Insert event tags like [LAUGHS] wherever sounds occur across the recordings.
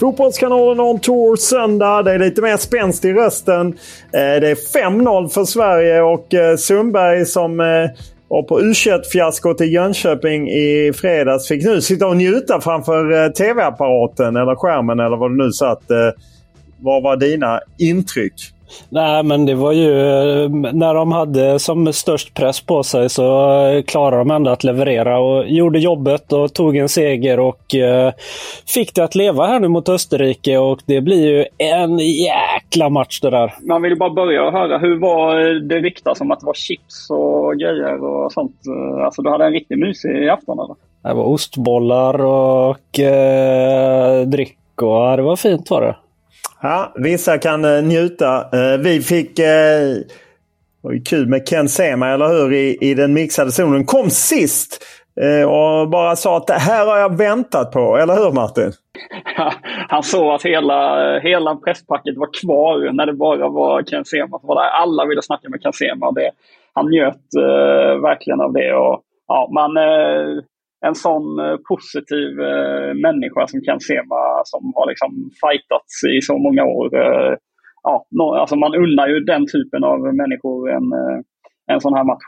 Fotbollskanalen on tour söndag. Det är lite mer spänst i rösten. Eh, det är 5-0 för Sverige och eh, Sundberg som eh, var på u fiaskot i Jönköping i fredags fick nu sitta och njuta framför tv-apparaten eller skärmen eller vad du nu satt. Vad var dina intryck? Nej, men det var ju eh, när de hade som störst press på sig så eh, klarade de ändå att leverera och gjorde jobbet och tog en seger och eh, fick det att leva här nu mot Österrike och det blir ju en jäkla match det där. Man vill ju bara börja och höra, hur var det ryktas om att det var chips och grejer och sånt? Alltså du hade en riktigt mysig afton eller? Det var ostbollar och eh, dryck och det var fint var det. Ja, vissa kan eh, njuta. Eh, vi fick... Eh, det var ju kul med Ken Sema, eller hur? I, I den mixade zonen. Kom sist! Och bara sa att det här har jag väntat på. Eller hur Martin? [LAUGHS] Han såg att hela, hela presspacket var kvar när det bara var Ken Sema som var där. Alla ville snacka med Ken Sema. Det, han njöt eh, verkligen av det. Och, ja, man, eh, en sån eh, positiv eh, människa som Ken Sema som har liksom fightats i så många år. Eh, ja, no, alltså man unnar ju den typen av människor en, eh, en sån här match.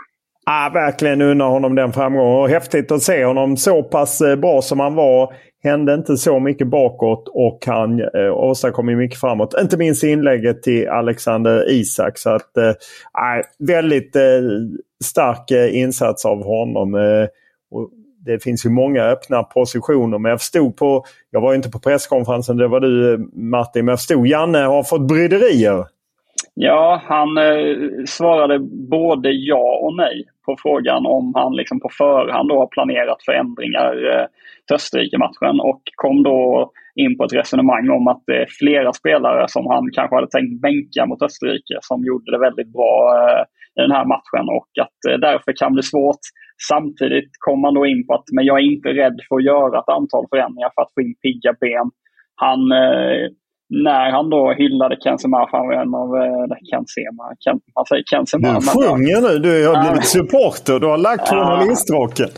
Ah, verkligen unnar honom den framgången. Och häftigt att se honom så pass eh, bra som han var. Hände inte så mycket bakåt och han eh, åstadkom mycket framåt. Inte minst inlägget till Alexander Isak. Så att, eh, väldigt eh, stark eh, insats av honom. Eh, och det finns ju många öppna positioner. Men jag förstod på, jag var inte på presskonferensen, det var du eh, Martin, men jag förstod Janne har fått bryderier. Ja, han eh, svarade både ja och nej på frågan om han liksom på förhand då har planerat förändringar eh, till Österrike-matchen och kom då in på ett resonemang om att det är flera spelare som han kanske hade tänkt bänka mot Österrike som gjorde det väldigt bra eh, i den här matchen och att det därför kan bli svårt. Samtidigt kom han då in på att men jag är inte rädd för att göra ett antal förändringar för att få in pigga ben. Han eh, när han då hyllade Ken Sema, han var en av eh, Ken Sema, Ken, han säger Ken Sema. Du sjunger nu, du har blivit supporter, du har lagt journalistrocken.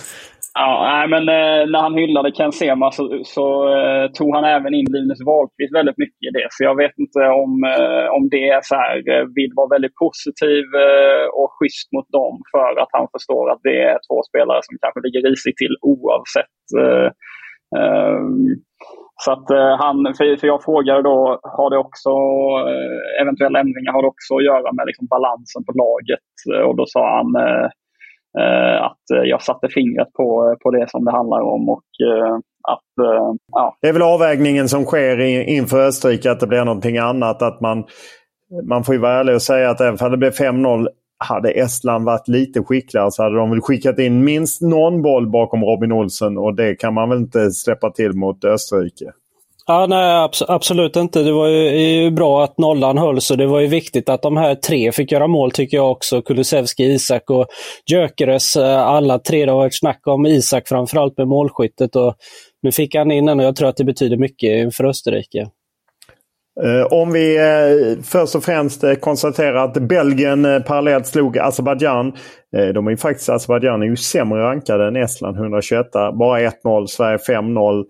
Ja, nej, men eh, när han hyllade Ken Sema så, så eh, tog han även in Linus Wahlqvist väldigt mycket i det. Så jag vet inte om, eh, om det är så här, eh, vill vara väldigt positiv eh, och schysst mot dem för att han förstår att det är två spelare som kanske ligger risigt till oavsett. Eh, så att han, för, jag frågade då, har det också, eventuella ändringar har det också att göra med liksom balansen på laget? Och då sa han Eh, att eh, jag satte fingret på, eh, på det som det handlar om och att, ja. Det är väl avvägningen som sker i- inför Österrike att det blir någonting annat. Att man, man får ju vara ärlig och säga att även om det blev 5-0 hade Estland varit lite skickligare så hade de väl skickat in minst någon boll bakom Robin Olsen och det kan man väl inte släppa till mot Österrike. Ja, nej, absolut inte. Det var ju bra att nollan hölls och det var ju viktigt att de här tre fick göra mål tycker jag också. Kulusevski, Isak och Gyökeres. Eh, alla tre. Det har varit snack om Isak framförallt med målskyttet. Och nu fick han in den och jag tror att det betyder mycket för Österrike. Eh, om vi eh, först och främst konstaterar att Belgien parallellt slog Azerbajdzjan. De är ju faktiskt, Azerbajdzjan är ju sämre rankade än Estland, 121. Bara 1-0, Sverige 5-0.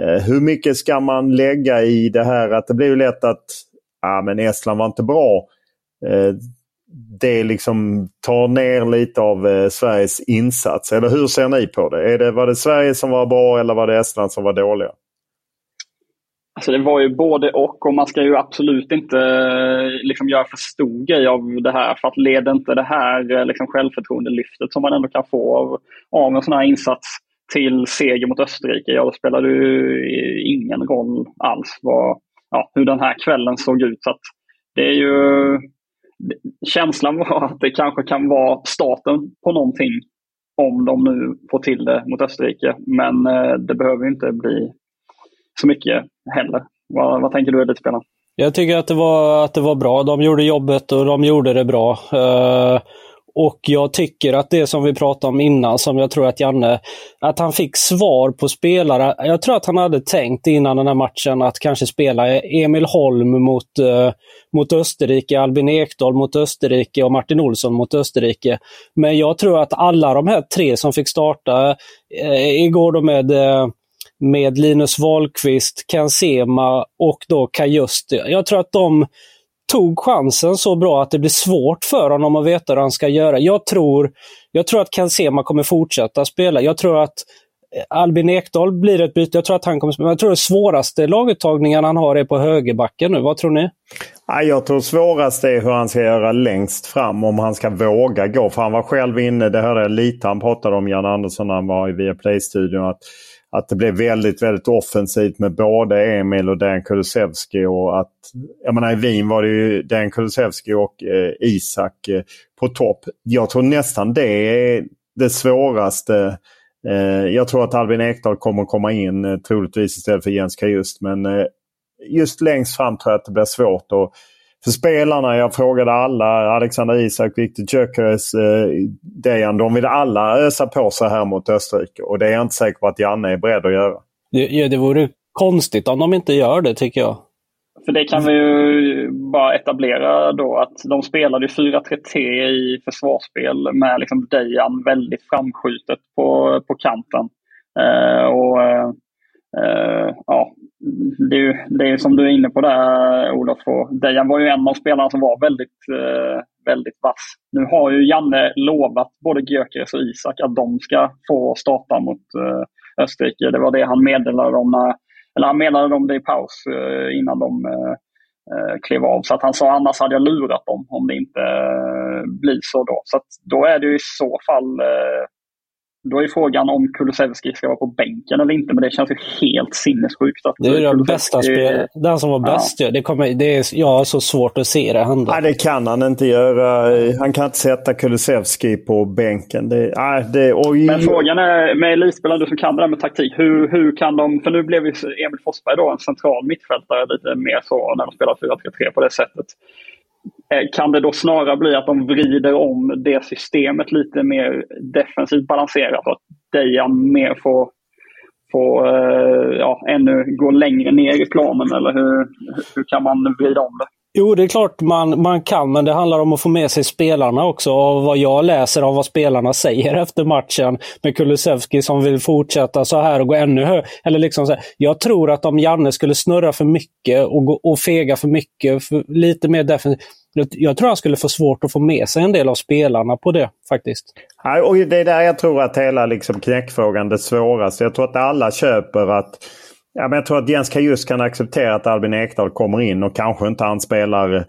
Eh, hur mycket ska man lägga i det här att det blir ju lätt att ja, men Estland var inte bra. Eh, det liksom tar ner lite av eh, Sveriges insats. Eller hur ser ni på det? Är det? Var det Sverige som var bra eller var det Estland som var dåliga? Alltså det var ju både och och man ska ju absolut inte liksom göra för stor grej av det här. För att leder inte det här liksom självförtroendelyftet som man ändå kan få av, av en sån här insats till seger mot Österrike, ja då spelar det ingen roll alls vad, ja, hur den här kvällen såg ut. Så det är ju, känslan var att det kanske kan vara starten på någonting om de nu får till det mot Österrike. Men eh, det behöver inte bli så mycket heller. Vad, vad tänker du elitspelaren? Jag tycker att det, var, att det var bra. De gjorde jobbet och de gjorde det bra. Uh, och jag tycker att det som vi pratade om innan, som jag tror att Janne, att han fick svar på spelare. Jag tror att han hade tänkt innan den här matchen att kanske spela Emil Holm mot, uh, mot Österrike, Albin Ekdal mot Österrike och Martin Olsson mot Österrike. Men jag tror att alla de här tre som fick starta uh, igår då med uh, med Linus Wahlqvist, Ken Sema och då Kajusti. Jag tror att de tog chansen så bra att det blir svårt för honom att veta hur han ska göra. Jag tror, jag tror att Kansema kommer fortsätta spela. Jag tror att eh, Albin Ekdal blir ett byte. Jag tror att han kommer spela. Jag tror att svåraste laguttagningen han har är på högerbacken nu. Vad tror ni? Jag tror svårast är hur han ska göra längst fram. Om han ska våga gå. För han var själv inne, det hörde jag lite, han pratade om Jan Andersson när han var i Viaplay-studion. Att att det blev väldigt, väldigt offensivt med både Emil och Dan Kulusevski. Och att, jag menar, I Wien var det ju Dan Kulusevski och eh, Isak eh, på topp. Jag tror nästan det är det svåraste. Eh, jag tror att Albin Ekdal kommer komma in eh, troligtvis istället för Jens Kajust. Men eh, just längst fram tror jag att det blir svårt. Och, för spelarna, jag frågade alla, Alexander Isak, Viktor Gyökeres, eh, Dejan, de vill alla ösa på sig här mot Österrike. Och det är jag inte säker på att Janne är beredd att göra. Det, det vore konstigt om de inte gör det tycker jag. För det kan vi ju bara etablera då att de spelade 4-3-3 i försvarsspel med liksom Dejan väldigt framskjutet på, på kanten. Eh, och eh, Uh, ja, det är ju det är som du är inne på där Olof. Dejan var ju en av spelarna som var väldigt, eh, väldigt vass. Nu har ju Janne lovat både Gyökeres och Isak att de ska få starta mot eh, Österrike. Det var det han meddelade om när, eller han meddelade om det i paus eh, innan de klev av. Så att han sa annars hade jag lurat dem om det inte blir så då. Så då är det ju i så fall då är frågan om Kulusevski ska vara på bänken eller inte, men det känns ju helt sinnessjukt. Att det är den bästa spel, den som var bäst. Ja. Det kommer, det är, jag har så svårt att se det hända. Nej, det kan han inte göra. Han kan inte sätta Kulusevski på bänken. Det, nej, det. Men frågan är, med elitspelare, du som kan det där med taktik, hur, hur kan de... För nu blev ju Emil Forsberg då en central mittfältare lite mer så när de spelar 4-3-3 på det sättet. Eh, kan det då snarare bli att de vrider om det systemet lite mer defensivt balanserat? Att Dejan mer får, får eh, ja, ännu gå längre ner i planen? Eller hur, hur kan man vrida om det? Jo, det är klart man, man kan, men det handlar om att få med sig spelarna också. Av vad jag läser av vad spelarna säger [LAUGHS] efter matchen med Kulusevski som vill fortsätta så här och gå ännu högre. Eller liksom så här. Jag tror att om Janne skulle snurra för mycket och, gå, och fega för mycket, för lite mer defensivt, jag tror han skulle få svårt att få med sig en del av spelarna på det faktiskt. Och det är där jag tror att hela liksom knäckfrågan, det svåraste. Jag tror att alla köper att Ja, men jag tror att Jens Kajus kan acceptera att Albin Ekdal kommer in och kanske inte han spelar eh,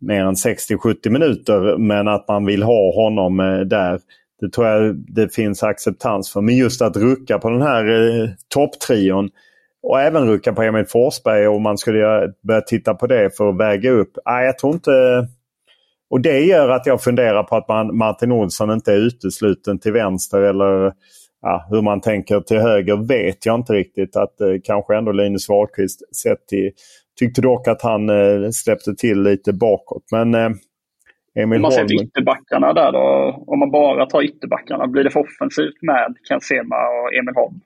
mer än 60-70 minuter. Men att man vill ha honom eh, där. Det tror jag det finns acceptans för. Men just att rucka på den här eh, topptrion och även rucka på Emil Forsberg om man skulle börja titta på det för att väga upp. Nej, jag tror inte... Och det gör att jag funderar på att man, Martin Olsson inte är utesluten till vänster eller ja, hur man tänker till höger vet jag inte riktigt. Att eh, kanske ändå Linus Wahlqvist sett till... Tyckte dock att han eh, släppte till lite bakåt. Men eh, Emil Om man ser till ytterbackarna där då. Om man bara tar ytterbackarna, blir det för offensivt med Ken Sema och Emil Holm?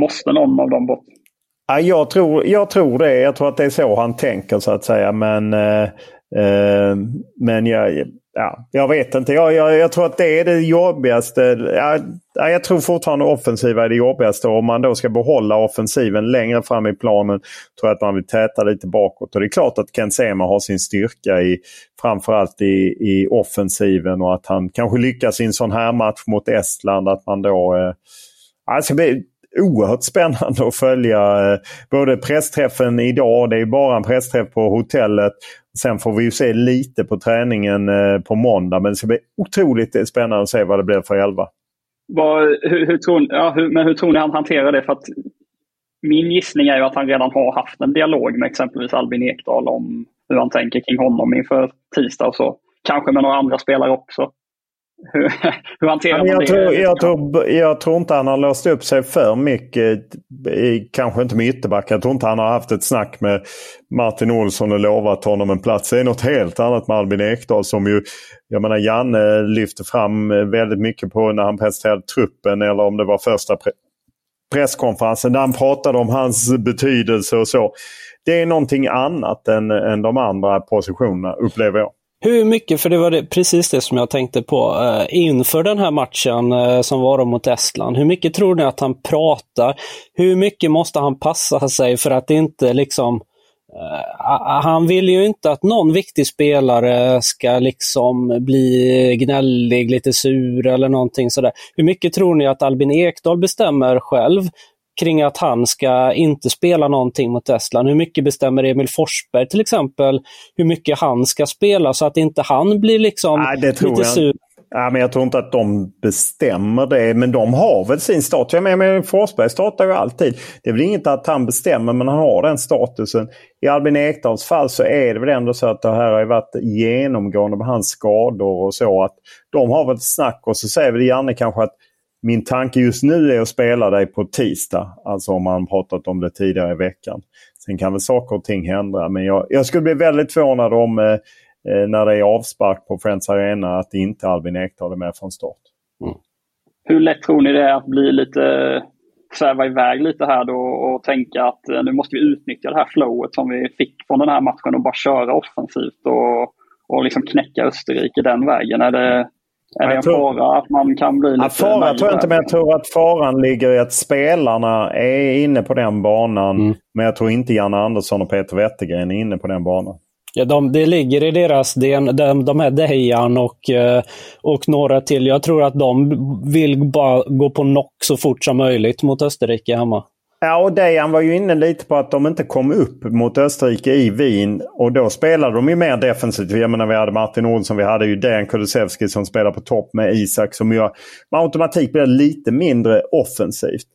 Måste någon av dem bort? Ja, jag, tror, jag tror det. Jag tror att det är så han tänker så att säga. Men, eh, eh, men jag, ja, jag vet inte. Jag, jag, jag, tror att det är det jobbigaste. Jag, jag tror fortfarande offensiva är det jobbigaste. Om man då ska behålla offensiven längre fram i planen tror jag att man vill täta lite bakåt. Och det är klart att Ken Sema har sin styrka i framförallt i, i offensiven och att han kanske lyckas i en sån här match mot Estland. Att man då... Eh, alltså, oerhört spännande att följa eh, både pressträffen idag, det är bara en pressträff på hotellet. Sen får vi ju se lite på träningen eh, på måndag men det ska bli otroligt spännande att se vad det blir för elva. Vad, hur, hur, tror, ja, hur, men hur tror ni han hanterar det? För att min gissning är ju att han redan har haft en dialog med exempelvis Albin Ekdal om hur han tänker kring honom inför tisdag och så. Kanske med några andra spelare också. Hur, hanterar man jag det? Tror, jag, tror, jag tror inte han har låst upp sig för mycket. Kanske inte med ytterback. Jag tror inte han har haft ett snack med Martin Olsson och lovat honom en plats. Det är något helt annat med Albin Ekdal som ju, jag menar Janne lyfte fram väldigt mycket på när han presenterade truppen eller om det var första pre presskonferensen där han pratade om hans betydelse och så. Det är någonting annat än, än de andra positionerna upplever jag. Hur mycket, för det var det, precis det som jag tänkte på, eh, inför den här matchen eh, som var mot Estland. Hur mycket tror ni att han pratar? Hur mycket måste han passa sig för att inte liksom eh, han vill ju inte att någon viktig spelare ska liksom bli gnällig, lite sur eller någonting sådär. Hur mycket tror ni att Albin Ekdal bestämmer själv kring att han ska inte spela någonting mot Estland. Hur mycket bestämmer Emil Forsberg till exempel? Hur mycket han ska spela så att inte han blir liksom Nej, det tror lite jag. sur. Ja, men jag tror inte att de bestämmer det. Men de har väl sin status. Jag menar, Forsberg startar ju alltid. Det är väl inget att han bestämmer men han har den statusen. I Albin Ekdals fall så är det väl ändå så att det här har varit genomgående med hans skador och så. att De har väl ett snack och så säger väl Janne kanske att min tanke just nu är att spela dig på tisdag. Alltså om man pratat om det tidigare i veckan. Sen kan väl saker och ting hända. Men jag, jag skulle bli väldigt förvånad om eh, eh när det är avspark på Friends Arena att inte Albin Ekdal är med från start. Mm. Hur lätt tror ni det är att bli lite sväva iväg lite här då och tänka att eh, nu måste vi utnyttja det här flowet som vi fick från den här matchen och bara köra offensivt och, och liksom knäcka Österrike den vägen? Är det, är det en tror, fara att man kan bli lite ja, Fara tror jag inte, men jag tror att faran ligger i att spelarna är inne på den banan. Mm. Men jag tror inte Janne Andersson och Peter Wettergren är inne på den banan. Ja, de, det ligger i deras, de, de, de här Dejan och, eh, och några till. Jag tror att de vill bara gå på knock så fort som möjligt mot Österrike hemma. Ja, och Dejan var ju inne lite på att de inte kom upp mot Österrike i Wien. Och då spelade de ju mer defensivt. Jag menar vi hade Martin Olsson, vi hade ju Dejan Kulusevski som spelar på topp med Isak som gör med automatik blir lite mindre offensivt.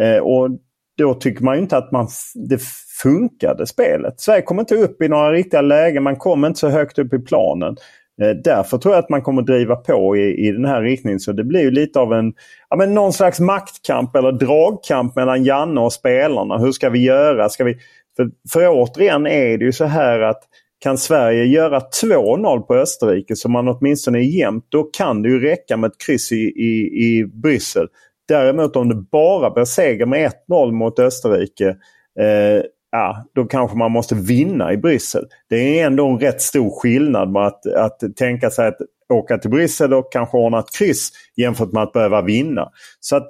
Eh, och då tycker man ju inte att man, det funkade spelet. Sverige kom inte upp i några riktiga lägen. Man kom inte så högt upp i planen. Eh, därför tror jag att man kommer driva på i, i den här riktningen. Så det blir ju lite av en ja, men någon slags maktkamp eller dragkamp mellan Janne och spelarna. Hur ska vi göra? Ska vi... För, för återigen är det ju så här att kan Sverige göra 2-0 på Österrike så man åtminstone är jämnt, då kan det ju räcka med ett kryss i, i, i Bryssel. Däremot om det bara blir seger med 1-0 mot Österrike eh, ja, då kanske man måste vinna i Bryssel. Det är ändå en rätt stor skillnad med att, att tänka sig att åka till Bryssel och kanske ordna ett kryss jämfört med att behöva vinna. Så att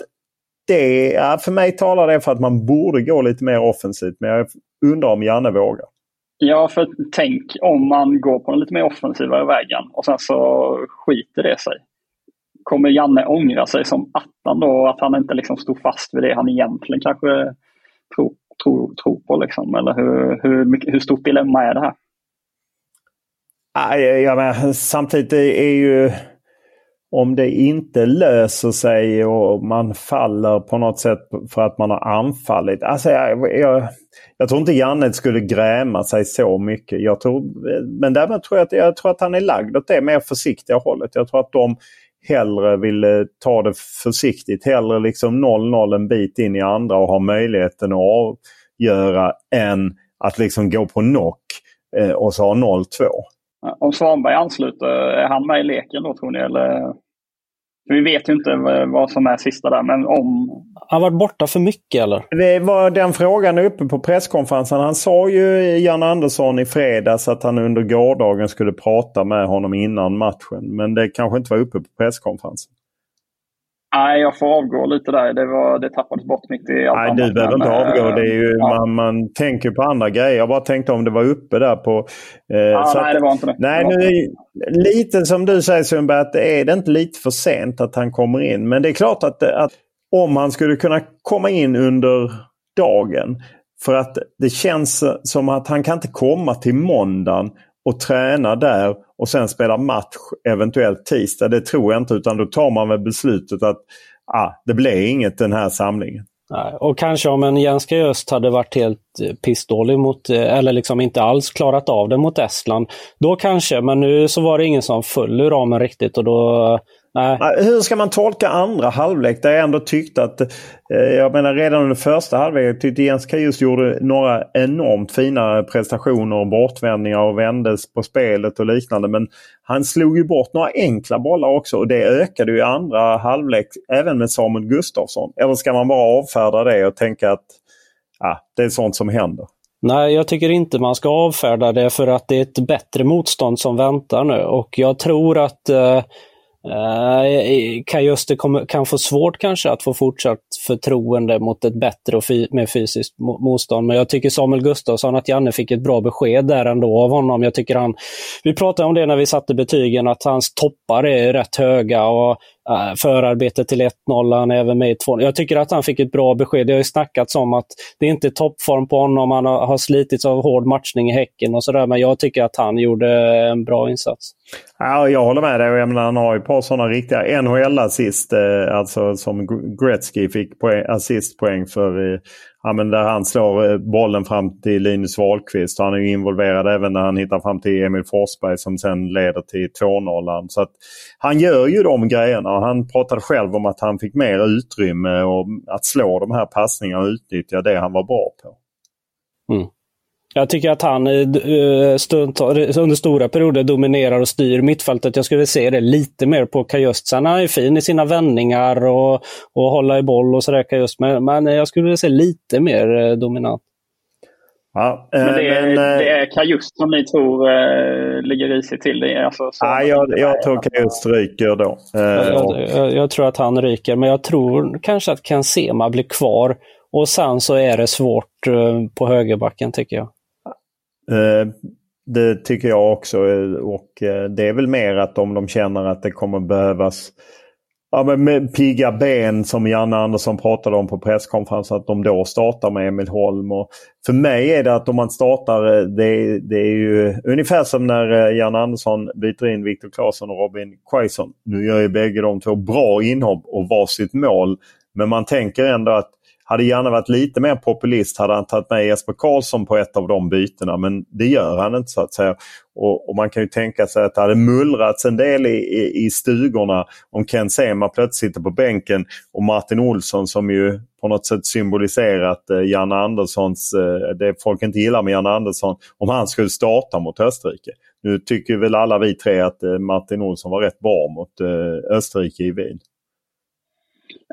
det, ja, för mig talar det för att man borde gå lite mer offensivt. Men jag undrar om Janne vågar. Ja, för tänk om man går på den lite mer offensiva vägen och sen så skiter det sig. Kommer Janne ångra sig som attan då? Att han inte liksom stod fast vid det han egentligen kanske tror tro, tro på? Liksom? Eller hur, hur, hur stort dilemma är det här? Ja, men, samtidigt är ju om det inte löser sig och man faller på något sätt för att man har anfallit. Alltså jag, jag, jag tror inte Janne skulle gräma sig så mycket. Jag tror, men däremot tror jag, att, jag tror att han är lagd åt det mer försiktiga hållet. Jag tror att de hellre ville eh, ta det försiktigt. Hellre liksom 0-0 en bit in i andra och ha möjligheten att avgöra än att liksom gå på knock eh, och så ha 0-2. Om Svanberg ansluter, är han med i leken då tror ni? Eller? Vi vet ju inte vad som är sista där, men om... Han varit borta för mycket eller? Det var den frågan uppe på presskonferensen. Han sa ju Jan Andersson i fredags att han under gårdagen skulle prata med honom innan matchen. Men det kanske inte var uppe på presskonferensen. Nej, jag får avgå lite där. Det, var, det tappades bort mitt i allt Nej, du behöver inte avgå. Det är ju, ja. man, man tänker på andra grejer. Jag bara tänkte om det var uppe där på... Eh, ja, nej, att, det var inte det. Nej, det nu, lite som du säger Sundberg, att är det inte lite för sent att han kommer in? Men det är klart att, att om han skulle kunna komma in under dagen. För att det känns som att han kan inte komma till måndagen och träna där och sen spela match eventuellt tisdag. Det tror jag inte utan då tar man väl beslutet att ah, det blir inget den här samlingen. Nej, och kanske om en Jens Öst hade varit helt eh, pissdålig mot, eh, eller liksom inte alls klarat av det mot Estland. Då kanske, men nu så var det ingen som föll ur ramen riktigt och då Nej. Hur ska man tolka andra halvlek där jag ändå tyckte att... Eh, jag menar redan under första halvlek tyckte Jens Kajus gjorde några enormt fina prestationer och bortvändningar och vändes på spelet och liknande. Men han slog ju bort några enkla bollar också och det ökade ju andra halvlek även med Samuel Gustafsson. Eller ska man bara avfärda det och tänka att ja, det är sånt som händer? Nej, jag tycker inte man ska avfärda det för att det är ett bättre motstånd som väntar nu och jag tror att eh, Eh, uh, Kajuste kan få svårt kanske att få fortsatt förtroende mot ett bättre och mer fysiskt motstånd. Men jag tycker Samuel Gustafsson, att Janne fick ett bra besked där ändå av honom. Jag tycker han, vi pratade om det när vi satte betygen, att hans toppar är rätt höga och Eh, uh, förarbetet till 1-0, han är även med i 2 Jag tycker att han fick ett bra besked. Det har ju snackats om att det inte är toppform på honom, han har, har slitits av hård matchning i Häcken och sådär, men jag tycker att han gjorde en bra insats. Ja, jag håller med dig. Jag menar, han har ju ett par sådana riktiga NHL-assist. Eh, alltså som Gretzky fick poäng, assistpoäng för. Eh, ja, men där han slår eh, bollen fram till Linus Wahlqvist. Han är involverad även när han hittar fram till Emil Forsberg som sen leder till 2-0. Så att han gör ju de grejerna. Han pratade själv om att han fick mer utrymme och att slå de här passningarna och utnyttja det han var bra på. Mm. Jag tycker att han uh, stund, under stora perioder dominerar och styr mittfältet. Jag skulle se det lite mer på Kajust. Sen han är fin i sina vändningar och, och hålla i boll och sådär Kajust. Men, men jag skulle vilja se lite mer uh, dominant. Ja, men det är, men, det är Kajust som ni tror uh, ligger risigt till? Det alltså, ja, jag, jag tror Kajust ryker då. Jag, jag, jag, tror att han ryker, men jag tror kanske att Kansema blir kvar. Och sen så är det svårt på högerbacken tycker jag. Eh, det tycker jag också eh, och eh, det är väl mer att om de känner att det kommer behövas ja, men med pigga ben som Janne Andersson pratade om på presskonferensen. Att de då startar med Emil Holm. Och för mig är det att om man startar, det, det är ju ungefär som när Janne Andersson byter in Viktor Claesson och Robin Quaison. Nu gör ju bägge de två bra inhopp och varsitt mål. Men man tänker ändå att hade gärna varit lite mer populist hade han tagit med Jesper Karlsson på ett av de bytena men det gör han inte så att säga. Och, och man kan ju tänka sig att det hade mullrats en del i, i, i stugorna om Ken Sema plötsligt sitter på bänken och Martin Olsson som ju på något sätt symboliserat eh, Janne Anderssons, eh, det folk inte gillar med Janne Andersson, om han skulle starta mot Österrike. Nu tycker väl alla vi tre att eh, Martin Olsson var rätt bra mot eh, Österrike i Wien.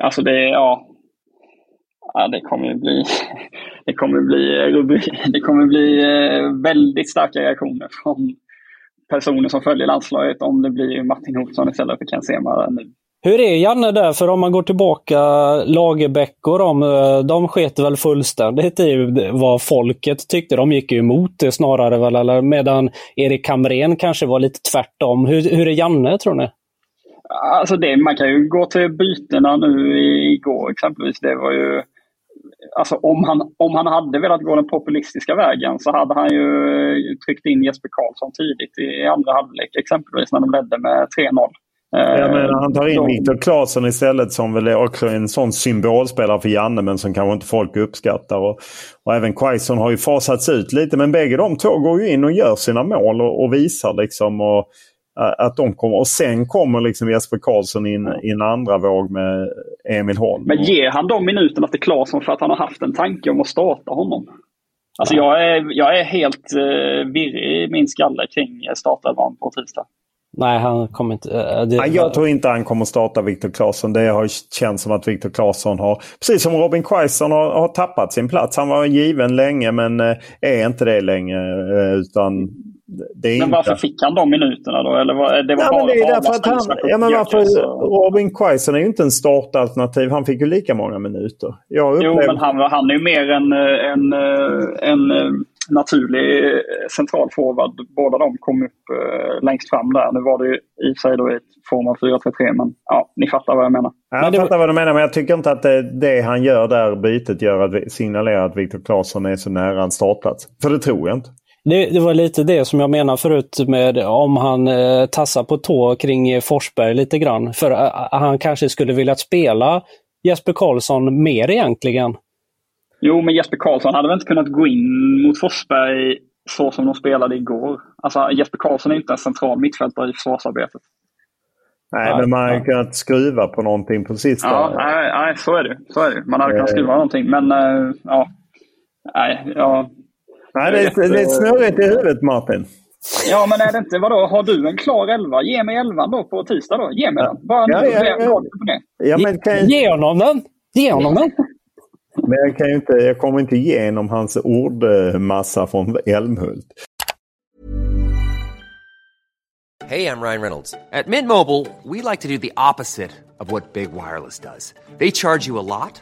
Alltså det, ja, Ja, det kommer bli, [LAUGHS] det kommer bli, det kommer bli eh, väldigt starka reaktioner från personer som följer landslaget om det blir Martin Olsson istället för Ken Sema nu. Hur är Janne där? För om man går tillbaka, Lagerbäck och de, eh, de sket väl fullständigt i vad folket tyckte. De gick ju emot det snarare väl, eller medan Erik Hamrén kanske var lite tvärtom. Hur, hur är Janne tror ni? Alltså det, man kan ju gå till bytena nu igår exempelvis. Det var ju alltså om han, om han hade velat gå den populistiska vägen så hade han ju tryckt in Jesper Karlsson tidigt i andra halvlek, exempelvis när de ledde med 3-0. Jag menar, han tar in eh, Viktor Claesson istället som väl är också en sån symbolspelare för Janne men som kanske inte folk uppskattar. Och, och även Quaison har ju fasats ut lite men bägge de två går ju in och gör sina mål och, och visar liksom. Och, att de kommer. Och sen kommer liksom Jesper Karlsson in i en andra våg med Emil Holm. Men ger han de minuterna till Claesson för att han har haft en tanke om att starta honom? Alltså jag är, jag är helt uh, virrig i min skalle kring startelvan på tisdag. Nej, han kommer inte... Uh, det, Nej, jag tror inte han kommer starta Viktor Claesson. Det har känts som att Viktor Claesson har, precis som Robin Quaison har, har tappat sin plats. Han var given länge men uh, är inte det längre. utan men inte... varför fick han de minuterna då? Eller var, det var ja, bara det är därför att han, ja, men varför, Robin Quaison är ju inte en startalternativ. Han fick ju lika många minuter. Jag upplevde... Jo, men han, han är ju mer en, en, en, en naturlig central forward. Båda de kom upp uh, längst fram där. Nu var det ju i sig då i form av 4-3-3, men ja, ni fattar vad jag menar. Ja, jag fattar vad du menar, men jag tycker inte att det, det han gör där, bytet, gör att signalerar att Viktor Claesson är så nära en startplats. För det tror jag inte. Det, det, var lite det som jag menade förut med om han eh, tassar på tå kring Forsberg lite grann. För eh, han kanske skulle vilja spela Jesper Karlsson mer egentligen. Jo, men Jesper Karlsson hade väl inte kunnat gå in mot Forsberg så som de spelade igår. Alltså Jesper Karlsson är inte en central mittfältare i försvarsarbetet. Nej, ja, men man hade ja. kunnat skruva på någonting på sista. Ja, nej, nej så är det. Så är det. Man hade kunnat skruva någonting, men uh, ja. Nej, ja, Nej, det är, det är snurrigt i huvudet Martin. Ja, men är det inte, vadå, har du en klar elva? Ge mig elvan då på tisdag då. Ge mig den. Bara ja, ja, ja. på det. Ja, men kan... Ge honom den! Ge honom den! Men jag, kan inte, jag kommer inte igenom hans ordmassa från Älmhult. Hej, jag Ryan Reynolds. At Mint Mobile, we like to do the opposite of what Big Wireless does. They charge you a lot.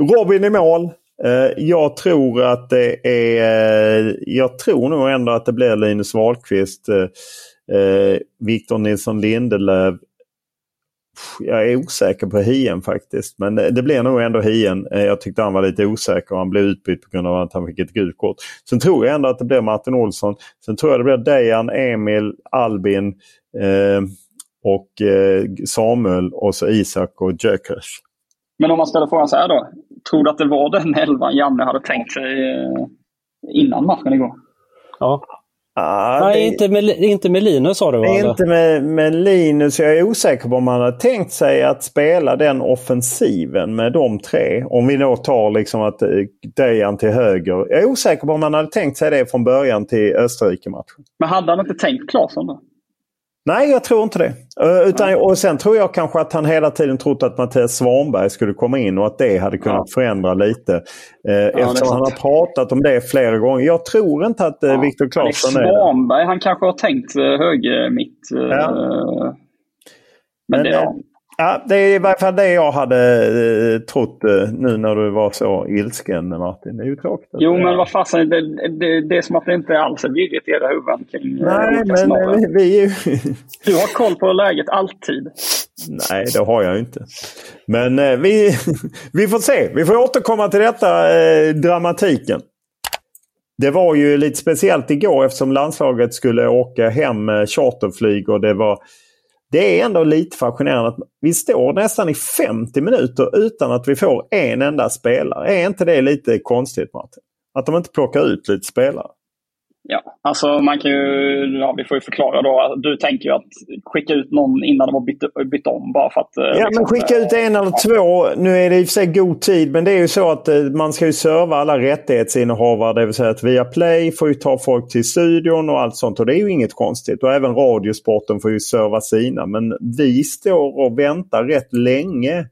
Robin i mål. Eh, jag tror att det är... Eh, jag tror nog ändå att det blir Linus Wahlqvist. Eh, Victor Nilsson Lindelöf. Jag är osäker på Hien faktiskt. Men det blir nog ändå Hien. Jag tyckte han var lite osäker och han blev utbytt på grund av att han fick ett gult kort. Sen tror jag ändå att det blir Martin Olsson. Sen tror jag det blir Dejan, Emil, Albin och Samuel och så Isak och Jökers. Men om man ställer frågan så här då. Tror du att det var den elvan Janne hade tänkt sig eh, innan matchen igår? Ja. Ah, Nej, det... inte, med, inte med Linus sa du va? Inte med, med Linus. Jag är osäker på om han hade tänkt sig att spela den offensiven med de tre. Om vi då tar liksom att eh, Dejan till höger. Jag är osäker på om han hade tänkt sig det från början till Österrike-matchen. Men hade han inte tänkt Claesson då? Nej, jag tror inte det. Uh, utan, och sen tror jag kanske att han hela tiden trott att Mattias Svanberg skulle komma in och att det hade kunnat ja. förändra lite. Uh, ja, eftersom han har pratat om det flera gånger. Jag tror inte att uh, ja. Viktor Claesson är. Svanberg, han kanske har tänkt höger mitt. Ja. Men, men det, ja. Det är i varje fall det jag hade eh, trott eh, nu när du var så ilsken Martin. Det är ju tråkigt. Jo, men vad fasen, det, det, det är som att det inte alls är virrigt i era huvuden kring eh, Nej, men vi, vi är ju... [LAUGHS] Du har koll på läget alltid. Nej, det har jag inte. Men eh, vi, [LAUGHS] vi får se. Vi får återkomma till detta, eh, dramatiken. det var ju lite speciellt igår eftersom landslaget skulle åka hem med charterflyg och det var det är ändå lite fascinerande att vi står nästan i 50 minuter utan att vi får en enda spelare. Är inte det lite konstigt Martin? Att de inte plockar ut lite spelare? Ja, alltså man kan ju, ja, vi får ju förklara då. Du tänker ju att skicka ut någon innan de har bytt, bytt om bara för att... Eh, ja, liksom, men skicka ut en eller ja. två. Nu är det i och för sig god tid, men det är ju så att eh, man ska ju serva alla rättighetsinnehavare. Det vill säga att Viaplay får ju ta folk till studion och allt sånt. Och det är ju inget konstigt. Och även Radiosporten får ju serva sina. Men vi står och väntar rätt länge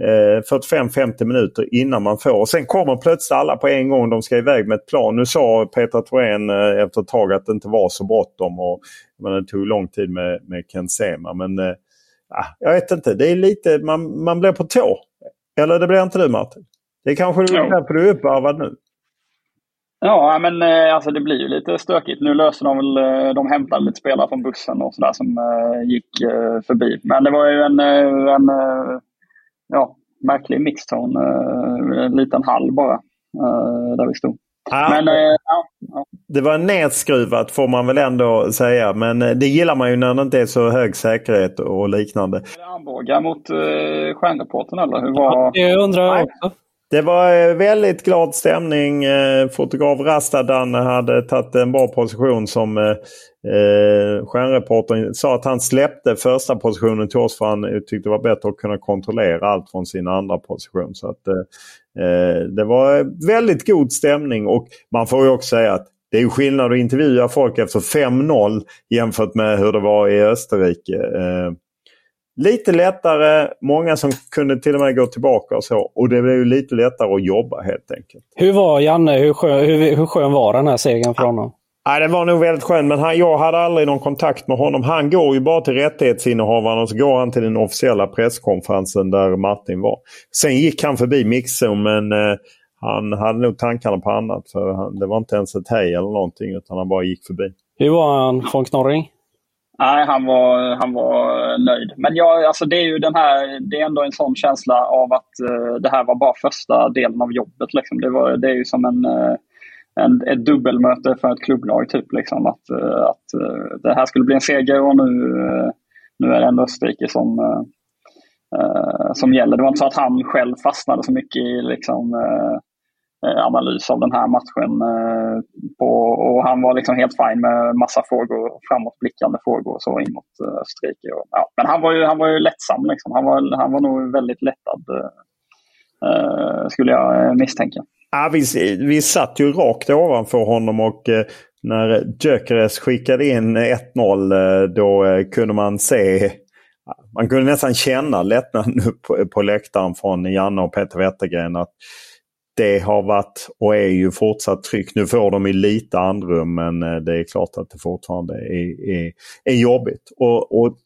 45-50 eh, minuter innan man får. Och sen kommer plötsligt alla på en gång. De ska iväg med ett plan. Nu sa Peter Thorén eh, efter ett tag att det inte var så bråttom. Och, men det tog lång tid med, med Ken Sema. Men äh, jag vet inte. Det är lite, man, man blir på tå. Eller det blir inte du Martin? Det är kanske du, därför du är uppvarvad nu. Ja, men alltså det blir ju lite stökigt. Nu löser de väl, de hämtade lite spelare från bussen och sådär som gick förbi. Men det var ju en, en ja, märklig mixtone. Eh, en liten hall bara eh, där vi stod. Ja, men, eh, ja, ja. Det var nedskruvat får man väl ändå säga. Men det gillar man ju när det inte är så hög säkerhet och liknande. Armbågar mot uh, stjärnreportern eller hur var... Ja, jag undrar också. Det var eh, väldigt glad stämning. Eh, fotograf Rastadan hade tagit en bra position som eh, eh stjärnreportern sa att han släppte första positionen till oss för han tyckte det var bättre att kunna kontrollera allt från sin andra position. Så att eh, Det var väldigt god stämning och man får ju också säga att det är skillnad att intervjua folk efter 5-0 jämfört med hur det var i Österrike. Eh, lite lättare, många som kunde till och med gå tillbaka och så. Och det blev ju lite lättare att jobba helt enkelt. Hur var Janne? Hur skön, hur, hur skön var den här segern för honom? Ja, det var nog väldigt skönt, men han, jag hade aldrig någon kontakt med honom. Han går ju bara till rättighetsinnehavaren och så går han till den officiella presskonferensen där Martin var. Sen gick han förbi mixzon men eh, han hade nog tankarna på annat. För han, det var inte ens ett hej eller någonting utan han bara gick förbi. Hur var han von Knorring? Nej, han var, han var eh, nöjd. Men jag, alltså det är ju den här, det är ändå en sån känsla av att uh, det här var bara första delen av jobbet. Liksom. Det, var, det är ju som en uh, en, ett dubbelmöte för ett klubblag. Typ, liksom, att, uh, att det här skulle bli en seger och nu, nu är det ändå Österrike som, uh, som gäller. Det var inte så att han själv fastnade så mycket i liksom, uh, Eh, analys av den här matchen. Eh, på, och han var liksom helt fin med massa frågor, framåtblickande frågor så in mot eh, Österrike. Och, ja. Men han var ju, han var ju lättsam. Liksom. Han, var, han var nog väldigt lättad, skulle jag misstänka. Ja, vi, vi satt ju rakt ovanför honom och eh, när Gyökeres skickade in 1-0 då eh, kunde man se man kunde nästan känna lättnaden på, på läktaren från Janne och Peter Wettergren att det har varit och är ju fortsatt tryck. Nu får de i lite andrum men eh, det är klart att det fortfarande är, är, är jobbigt. Och, och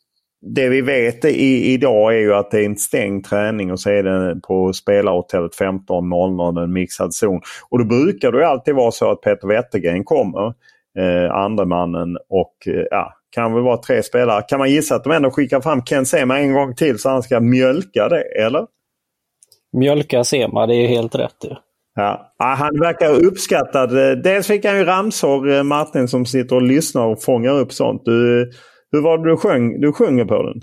det vi vet i, idag är ju att det är en stängd träning och så är det på spelarhotellet 15.00 en mixad zon. Och då brukar det alltid vara så att Peter Wettergren kommer, eh, andra mannen och eh, ja, kan väl vara tre spelare. Kan man gissa att de ändå skickar fram Ken Sema en gång till så han ska mjölka det, eller? Mjölka Sema, det är helt rätt. Ja. Ja. han verkar uppskattad. Dels fick han ju ramsor, eh, Martin, som sitter och lyssnar och fångar upp sånt. Du, hur var det du sjöng? Du sjunger på den?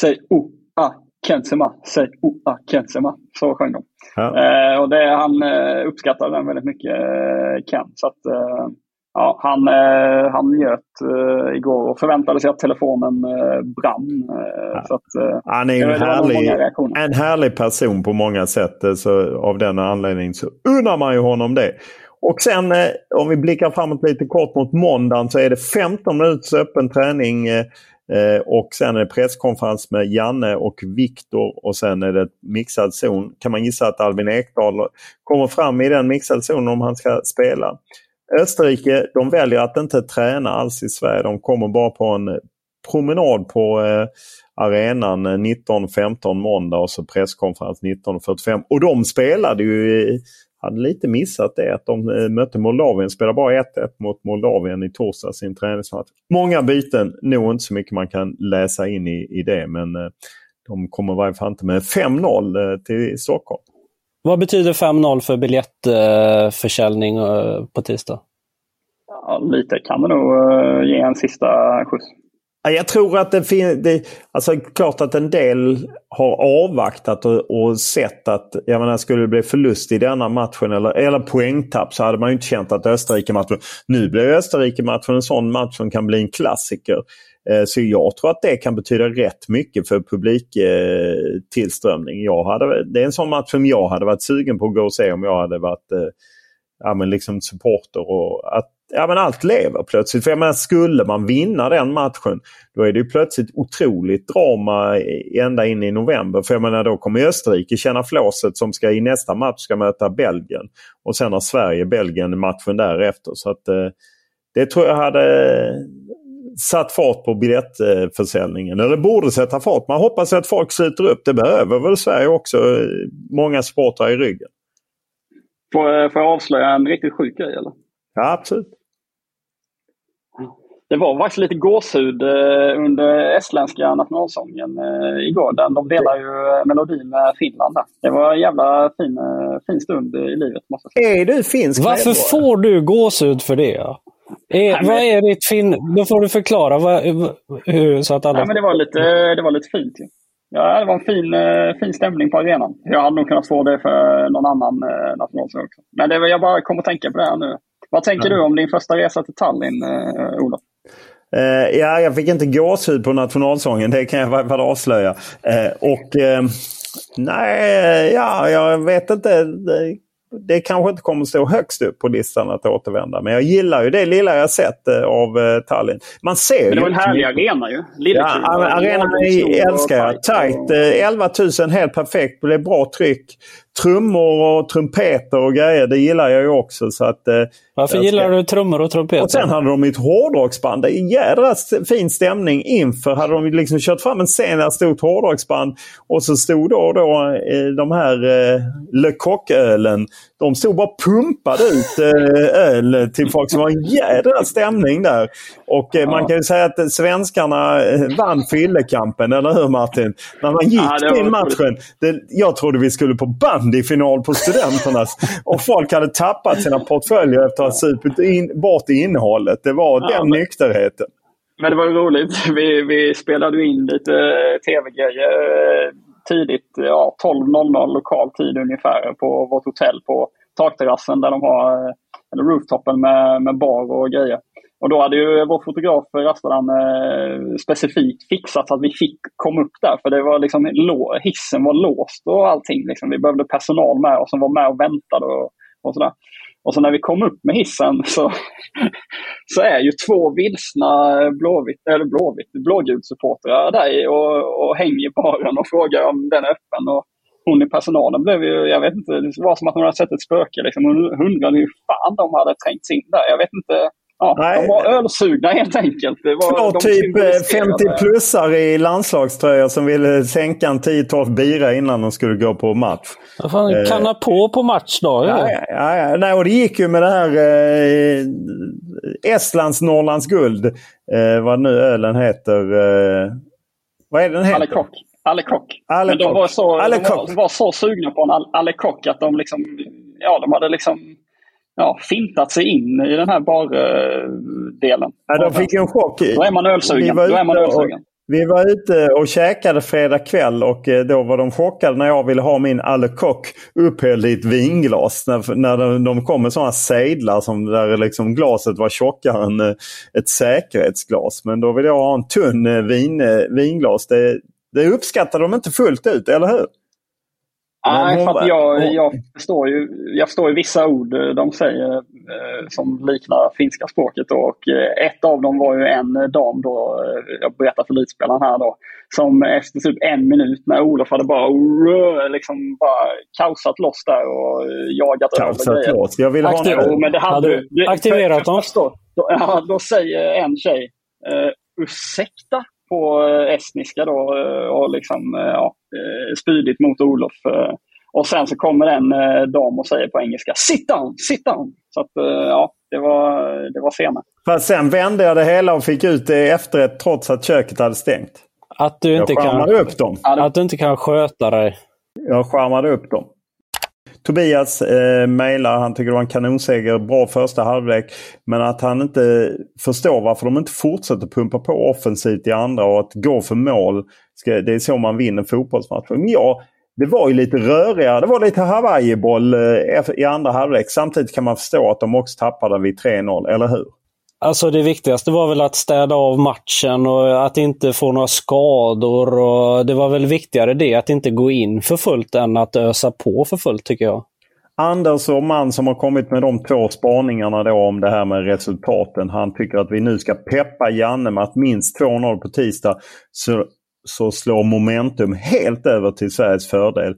Säg o, a, Kensema. Säg o, a, Kensema. Så sjöng de. Ja. Eh, och det, han eh, uppskattade den väldigt mycket, eh, Ken. Så att, eh, ja, han, eh, han njöt eh, igår och förväntade sig att telefonen eh, brann. Eh, ja. så att, han är en härlig, en härlig person på många sätt. Så av den anledningen så unnar man ju honom det. Och sen eh, om vi blickar framåt lite kort mot måndagen så är det 15 minuters öppen träning eh, eh, och sen är det presskonferens med Janne och Viktor och sen är det mixad zon. Kan man gissa att Albin Ekdal kommer fram i den mixade zonen om han ska spela. Österrike de väljer att inte träna alls i Sverige. De kommer bara på en promenad på eh, arenan eh, 19.15 måndag och så presskonferens 19.45. Och de spelade ju hade lite missat det att de eh, mötte Moldavien. Spelade bara 1-1 mot Moldavien i torsdags i en träningsmatch. Många byten, nog inte så mycket man kan läsa in i, i det men eh, de kommer i varje fall inte med 5-0 eh, till Stockholm. Vad betyder 5-0 för biljettförsäljning eh, på tisdag? Ja, lite kan det nog eh, ge en sista skjuts. Jag tror att det finns... Alltså klart att en del har avvaktat och, och sett att jag menar, skulle det bli förlust i denna matchen eller, eller poängtapp så hade man ju inte känt att Österrike-matchen... Nu blir Österrike-matchen en sån match som kan bli en klassiker. Eh, så jag tror att det kan betyda rätt mycket för publiktillströmning. Jag hade, det är en sån match som jag hade varit sugen på att gå och se om jag hade varit eh, ja, men liksom supporter. Och att, ja, men allt lever plötsligt. För jag menar, skulle man vinna den matchen då är det plötsligt otroligt drama ända in i november. För jag menar, då kommer Österrike känna flåset som ska i nästa match ska möta Belgien. Och sen har Sverige Belgien matchen därefter. Så att, eh, det tror jag hade satt fart på biljettförsäljningen. Eller borde sätta fart. Man hoppas att folk sluter upp. Det behöver väl Sverige också. Många supportrar i ryggen. Får, får jag avslöja en riktigt sjuk grej eller? Ja, absolut. Det var faktiskt lite gåshud eh, under estländska nationalsången eh, igår. de delar ju melodin med Finland. Där. Det var en jävla fin, eh, fin stund i livet. Måste jag säga. Är du finsk Varför får du gåshud för det? Är, Nej. Vad är ditt fin... Då får du förklara vad, hur, så att alla... Nej, men det, var lite, det var lite fint. Ja, det var en fin, fin stämning på arenan. Jag hade nog kunnat få det för någon annan nationalsång också. Men det, jag bara kom att tänka på det här nu. Vad tänker ja. du om din första resa till Tallinn, eh, Olof? Uh, ja, jag fick inte gåshud på nationalsången, det kan jag i alla fall avslöja. Uh, och uh, nej, ja, jag vet inte. Det, kanske inte kommer stå högst upp på listan att återvända. Men jag gillar ju det lilla jag sett av Tallinn. Man ser men det var en härlig arena ju. Ja, arenan älskar jag. Tajt. 11 000 helt perfekt. Det blev bra tryck trummor och trumpeter och grejer, det gillar jag ju också. Så att, eh, Varför gillar ska... du trummor och trumpeter? Och sen hade de ett hårdrocksband. Det är en jädra fin stämning inför. Hade de liksom kört fram en scen där stod ett hårdrocksband och så stod då, då eh, de här eh, Le Coq-ölen. De stod bara pumpade ut eh, öl till folk som var en jädra stämning där. Och eh, man kan ju säga att svenskarna eh, vann fyllekampen, eller hur Martin? När man gick ja, till matchen. Det, jag trodde vi skulle på [LAUGHS] bandyfinal på Studenternas och folk hade tappat sina portföljer efter att ha supit in, bort innehållet. Det var ja, den men, nykterheten. Men det var roligt. Vi, vi spelade in lite tv-grejer eh, tidigt. Ja, 12.00 lokal tid ungefär på vårt hotell på takterrassen där de har, eh, eller rooftopen med, med bar och grejer. Och då hade ju vår fotograf eh, Rastadan eh, specifikt fixat så att vi fick komma upp där. För det var liksom, hissen var låst och allting. Liksom. Vi behövde personal med oss som var med och väntade och, och sådär. Och så när vi kom upp med hissen så, [LAUGHS] så är ju två vilsna blåvitt, eller blåvitt, blågulsupportrar där och, och hänger i baren och frågar om den är öppen. Och hon i personalen blev ju, jag vet inte, det var som att hon hade sett ett spöke. Liksom. Hon undrade hur fan de hade trängt in där. Jag vet inte Ja, Nej. De var ölsugna helt enkelt. Det var, ja, typ 50-plussare eh, i landslagströja som ville sänka en 10-12 bira innan de skulle gå på match. Vad fan, eh, kanna på på matchdag. Ja, ja, ja, ja. Nej, och det gick ju med det här eh, Estlands Norrlands guld. Eh, vad nu ölen heter. Eh, vad är den heter? Alle Kock. Alle. Men de var, så, de var, var, så sugna på en Alle Kock att de liksom, ja de hade liksom ja, fintat sig in i den här bardelen. Ja, de fick en chock. Då är man ölsugen. Då är man ölsugen. Vi var ute och käkade fredag kväll och eh, då var de chockade när jag ville ha min Alle Coq upphälld i ett vinglas. När, när de kom med sådana sejdlar som där liksom glaset var tjockare än eh, ett säkerhetsglas. Men då ville jag ha en tunn eh, vin, vinglas. Det, det uppskattade de inte fullt ut, eller hur? Nej, för att jag, jag, förstår ju, jag förstår ju vissa ord eh, de säger eh, som liknar finska språket. Och eh, ett av dem var ju en dam, då, jag berättar för elitspelaren här då, som efter typ en minut när Olof hade bara, liksom bara kaosat loss där och jagat kaosat loss? Jag vill ha Aktiv, en... men det hade, hade du aktiverat dem? Då, då, [LAUGHS] ja, då säger en tjej, ursäkta? På eh, estniska då eh, och liksom eh, ja, spydigt mot Olof. Och sen så kommer en dam och säger på engelska “Sit down, sit down”. Så att ja, det var, det var sena. Fast sen vände jag det hela och fick ut det efterrätt trots att köket hade stängt. Att du inte, kan, upp dem. att du inte kan sköta dig. Jag skärmade upp dem. Tobias eh, mejlar, han tycker det var en kanonseger, bra första halvlek. Men att han inte förstår varför de inte fortsätter pumpa på offensivt i andra och att gå för mål. Ska, det är så man vinner fotbollsmatcher. Men ja, det var ju lite rörigare. Det var lite Hawaii-boll eh, i andra halvlek. Samtidigt kan man förstå att de också tappade vid 3-0, eller hur? Alltså det viktigaste var väl att städa av matchen och att inte få några skador. Och det var väl viktigare det, att inte gå in för fullt än att ösa på för fullt tycker jag. Anders och man som har kommit med de två spaningarna då om det här med resultaten. Han tycker att vi nu ska peppa Janne med att minst 2-0 på tisdag. Så, så slår momentum helt över till Sveriges fördel.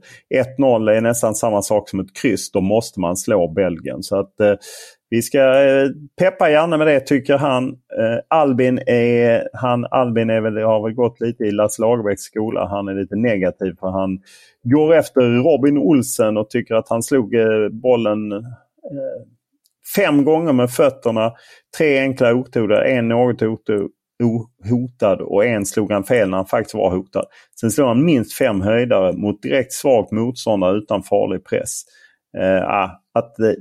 1-0 är nästan samma sak som ett kryss. Då måste man slå Belgien. Så att eh, vi ska eh, peppa gärna med det tycker han. Eh, Albin, är, han, Albin är väl, har väl gått lite i Lasse Lagerbäcks skola. Han är lite negativ för han går efter Robin Olsen och tycker att han slog eh, bollen eh, fem gånger med fötterna. Tre enkla otoder, en något hotad och en slog han fel när han faktiskt var hotad. Sen slog han minst fem höjdare mot direkt svagt motståndare utan farlig press. Eh, ah, att eh,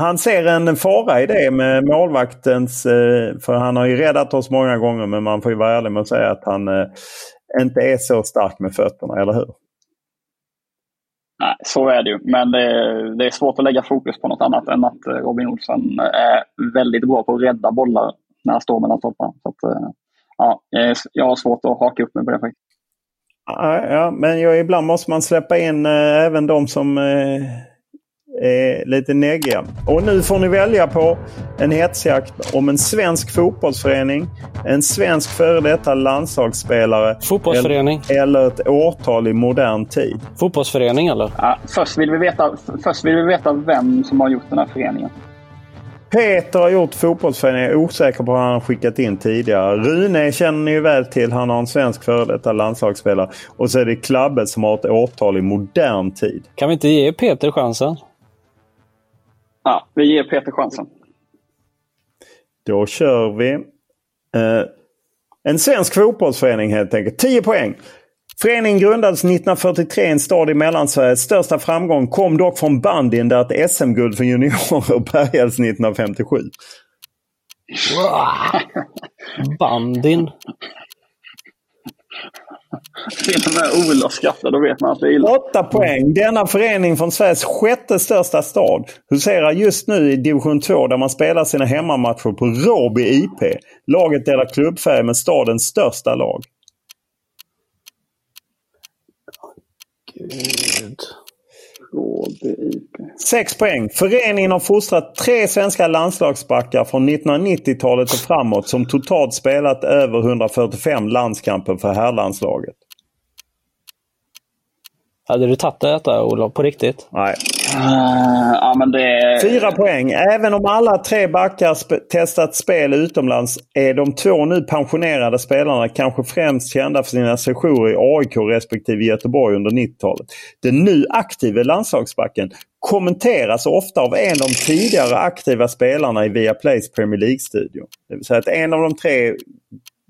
han ser en fara i det med målvaktens, eh, för han har ju räddat oss många gånger men man får ju vara ärlig med att säga att han eh, inte är så stark med fötterna, eller hur? Nej, så är det ju. Men det är, det är svårt att lägga fokus på något annat än att eh, Robin Olsson är väldigt bra på att rädda bollar när han står mellan. Så att, ja, jag har svårt att haka upp mig på det faktiskt. Ja, men ibland måste man släppa in även de som är lite neggiga. Och nu får ni välja på en hetsjakt om en svensk fotbollsförening, en svensk före detta landslagsspelare Fotbollsförening. eller ett årtal i modern tid. Fotbollsförening eller? Ja, först, vill vi veta, först vill vi veta vem som har gjort den här föreningen. Peter har gjort fotbollsföreningen. Jag är osäker på vad han har skickat in tidigare. Rune känner ni ju väl till. Han har en svensk före detta landslagsspelare. Och så är det Klabbe som har ett årtal i modern tid. Kan vi inte ge Peter chansen? Ja, vi ger Peter chansen. Då kör vi. Eh, en svensk fotbollsförening helt enkelt. 10 poäng. Föreningen grundades 1943 i en stad i Mellansverige. Största framgång kom dock från bandyn där ett SM-guld för juniorer [LAUGHS] bärgades 1957. bandyn? Till och med Olof skrattar, då vet man att det är illa. Åtta poäng. Denna förening från Sveriges sjätte största stad huserar just nu i division 2 där man spelar sina hemmamatcher på Råby IP. Laget delar klubbfärg med stadens största lag. Gud. Sex poäng. Föreningen har fostrat tre svenska landslagsbackar från 1990-talet och framåt som totalt spelat över 145 landskamper för herrlandslaget. Hade du tagit detta Olof, på riktigt? Nej. Uh, ja, men det... Fyra poäng. Även om alla tre backar sp testat spel utomlands är de två nu pensionerade spelarna kanske främst kända för sina sessioner i AIK respektive Göteborg under 90-talet. Den nu aktive landslagsbacken kommenteras ofta av en av de tidigare aktiva spelarna i Viaplays Premier League-studio. Det vill säga att en av de tre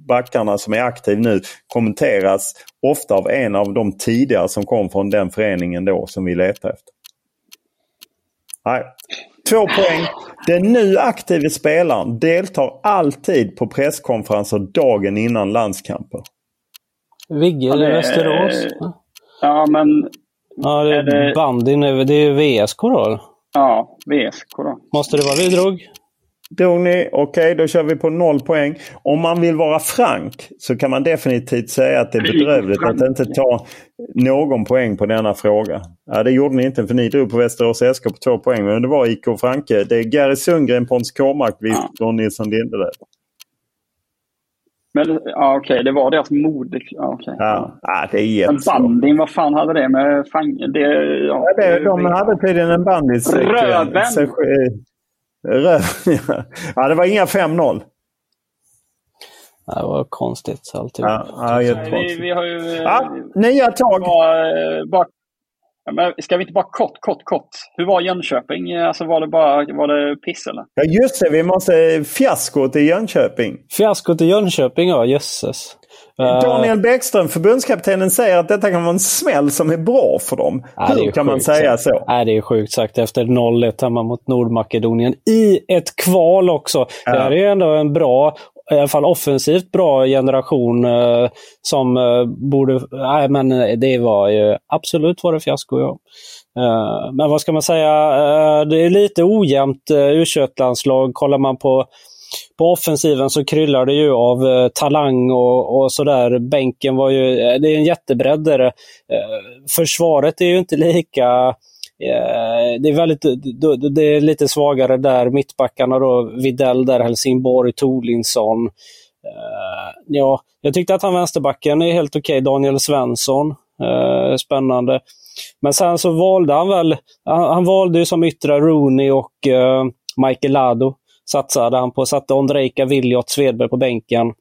backarna som är aktiv nu kommenteras ofta av en av de tidigare som kom från den föreningen då som vi letar efter. Nej. Två poäng. Den nu aktive spelaren deltar alltid på presskonferenser dagen innan landskamper. Vigge ja, Västerås? Ja, men... Ja, det är, är det... bandyn. Det är VSK då? Ja, VSK då. Måste det vara vi drog? Drog ni? Okej, okay, då kör vi på noll poäng. Om man vill vara frank så kan man definitivt säga att det är bedrövligt att inte ta någon poäng på denna fråga. Ja, det gjorde ni inte för ni drog på Västerås SK på två poäng. Men det var IK Franke. Det är Gary Sundgren, Pontus Kåmark, Victor ja. Nilsson Lindelöf. Men ja, okej, okay, det var deras mod. Ja, okay. ja. ja, det är jättesvårt. Men bandyn, vad fan hade det med fang... Det, ja, ja det, de hade tydligen en bandys... Röven! [LAUGHS] ja, det var inga 5-0. Det var konstigt alltid. Ja, ja, vi, vi har ju... Ja, nya tag. Bara, bara, men ska vi inte bara kort, kort, kort. Hur var Jönköping? Alltså var det bara var det piss eller? Ja just det, vi måste... Fiaskot i Jönköping. Fiaskot i Jönköping, ja jösses. Daniel Bäckström, förbundskaptenen, säger att detta kan vara en smäll som är bra för dem. Ja, Hur kan man säga sagt. så? Nej, det är sjukt sagt efter 0-1 hemma mot Nordmakedonien i ett kval också. Ja. Det här är ju ändå en bra, i alla fall offensivt bra generation eh, som eh, borde... Nej, men det var ju absolut var det fiasko. Ja. Eh, men vad ska man säga? Eh, det är lite ojämnt uh, u landslag Kollar man på på offensiven så kryllar det ju av eh, talang och, och sådär. Bänken var ju, eh, det är en jättebredd. Eh, försvaret är ju inte lika eh, det är, väldigt, det är lite svagare där. Mittbackarna då, Videll där, Helsingborg, Torlinsson. Eh, ja, jag tyckte att han vänsterbacken är helt okej. Okay. Daniel Svensson, spännande. Men sen så valde han väl, han, valde ju som yttre Rooney och Michael Lado satsade han på. Satte Ondrejka, Williot, Svedberg på bänken.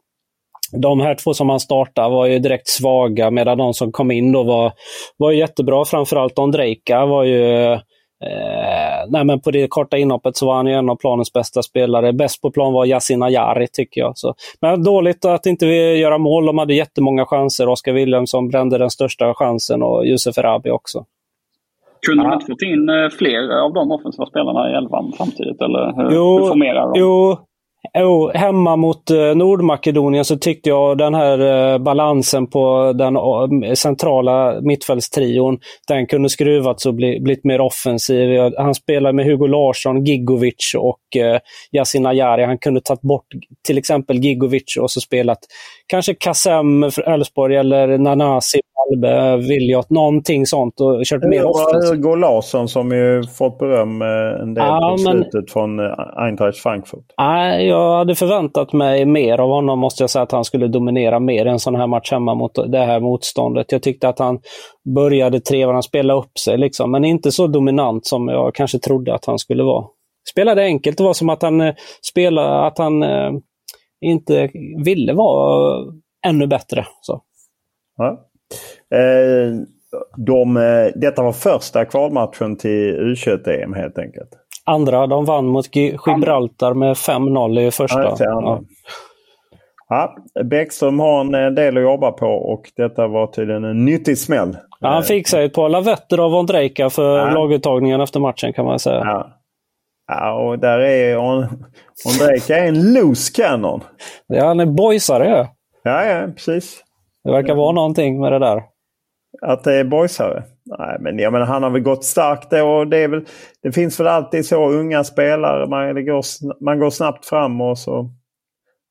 De här två som han startade var ju direkt svaga medan de som kom in då var, var jättebra. Framförallt Ondrejka var ju Eh, nej men på det korta inhoppet så var han ju en av planens bästa spelare. Bäst på plan var Yasin Ayari tycker jag. Så. Men dåligt att inte vi göra mål. De hade jättemånga chanser. Oskar Wilhelmsson brände den största chansen och Josef Erabi också. Kunde de inte fått in eh, fler av de offensiva spelarna i elvan samtidigt? Eller hur, jo, hur formerar de? Jo, jo, hemma mot eh, Nordmakedonien så tyckte jag den här eh, balansen på den centrala mittfältstrion, den kunde skruvats och bli, blivit mer offensiv. Han spelar med Hugo Larsson, Gigovic och eh, Yasin Ayari. Han kunde tagit bort till exempel Gigovic och så spelat kanske Kassem för Elfsborg eller Nanasi Albe, Williot, någonting sånt och kört mer offensivt. Hugo Larsson som ju fått beröm en del ja, på men... slutet från Eintracht Frankfurt. Nej, jag hade förväntat mig mer av honom måste jag säga att han skulle dominera mer en sån här match hemma mot det här motståndet. Jag tyckte att han började trevande spela upp sig liksom, men inte så dominant som jag kanske trodde att han skulle vara. Spelade enkelt, det var som att han spelade, att han eh, inte ville vara ännu bättre. Så. Ja. Eh, de, detta var första kvalmatchen till U21-EM helt enkelt. Andra, de vann mot Gibraltar med 5-0 i första. Ja, ja. ja, Bäckström har en del att jobba på och detta var tydligen en nyttig smäll. Ja, han fick sig ett par lavetter av Ondrejka för ja. laguttagningen efter matchen kan man säga. Ja. Ja, och där är Ondrejka är en loose cannon. Ja, han är boysare. Ja, ja, ja precis. Det verkar vara någonting med det där. Att det är boysare? Nej, men jag menar, han har väl gått starkt och det, är väl, det finns väl alltid så unga spelare. Man, går, man går snabbt fram och så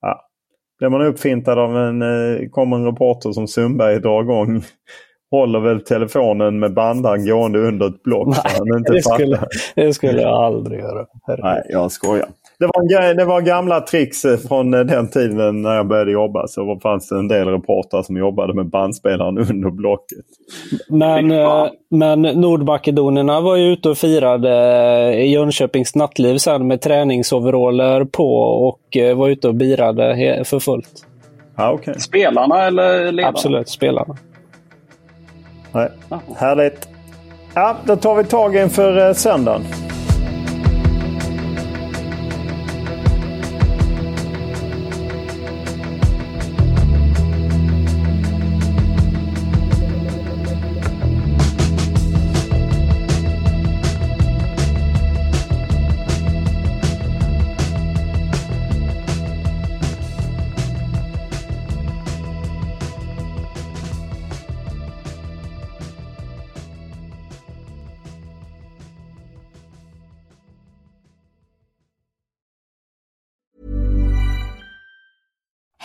ja, blir man uppfintad av en, eh, kommer en reporter som Sundberg drar igång. [LAUGHS] Håller väl telefonen med bandan gående under ett block. Nej, det, skulle, det skulle jag aldrig göra. Herregud. Nej, jag skojar. Det var, det var gamla tricks eh, från eh, den tiden när jag började jobba. Så fanns det en del reportrar som jobbade med bandspelaren under blocket. Men, eh, men Nordmakedonierna var ju ute och firade i Jönköpings nattliv sen med träningsoveraller på och var ute och birade för fullt. Ah, okay. Spelarna eller ledarna? Absolut, spelarna. Nej. Härligt. Ja, då tar vi tag inför söndagen.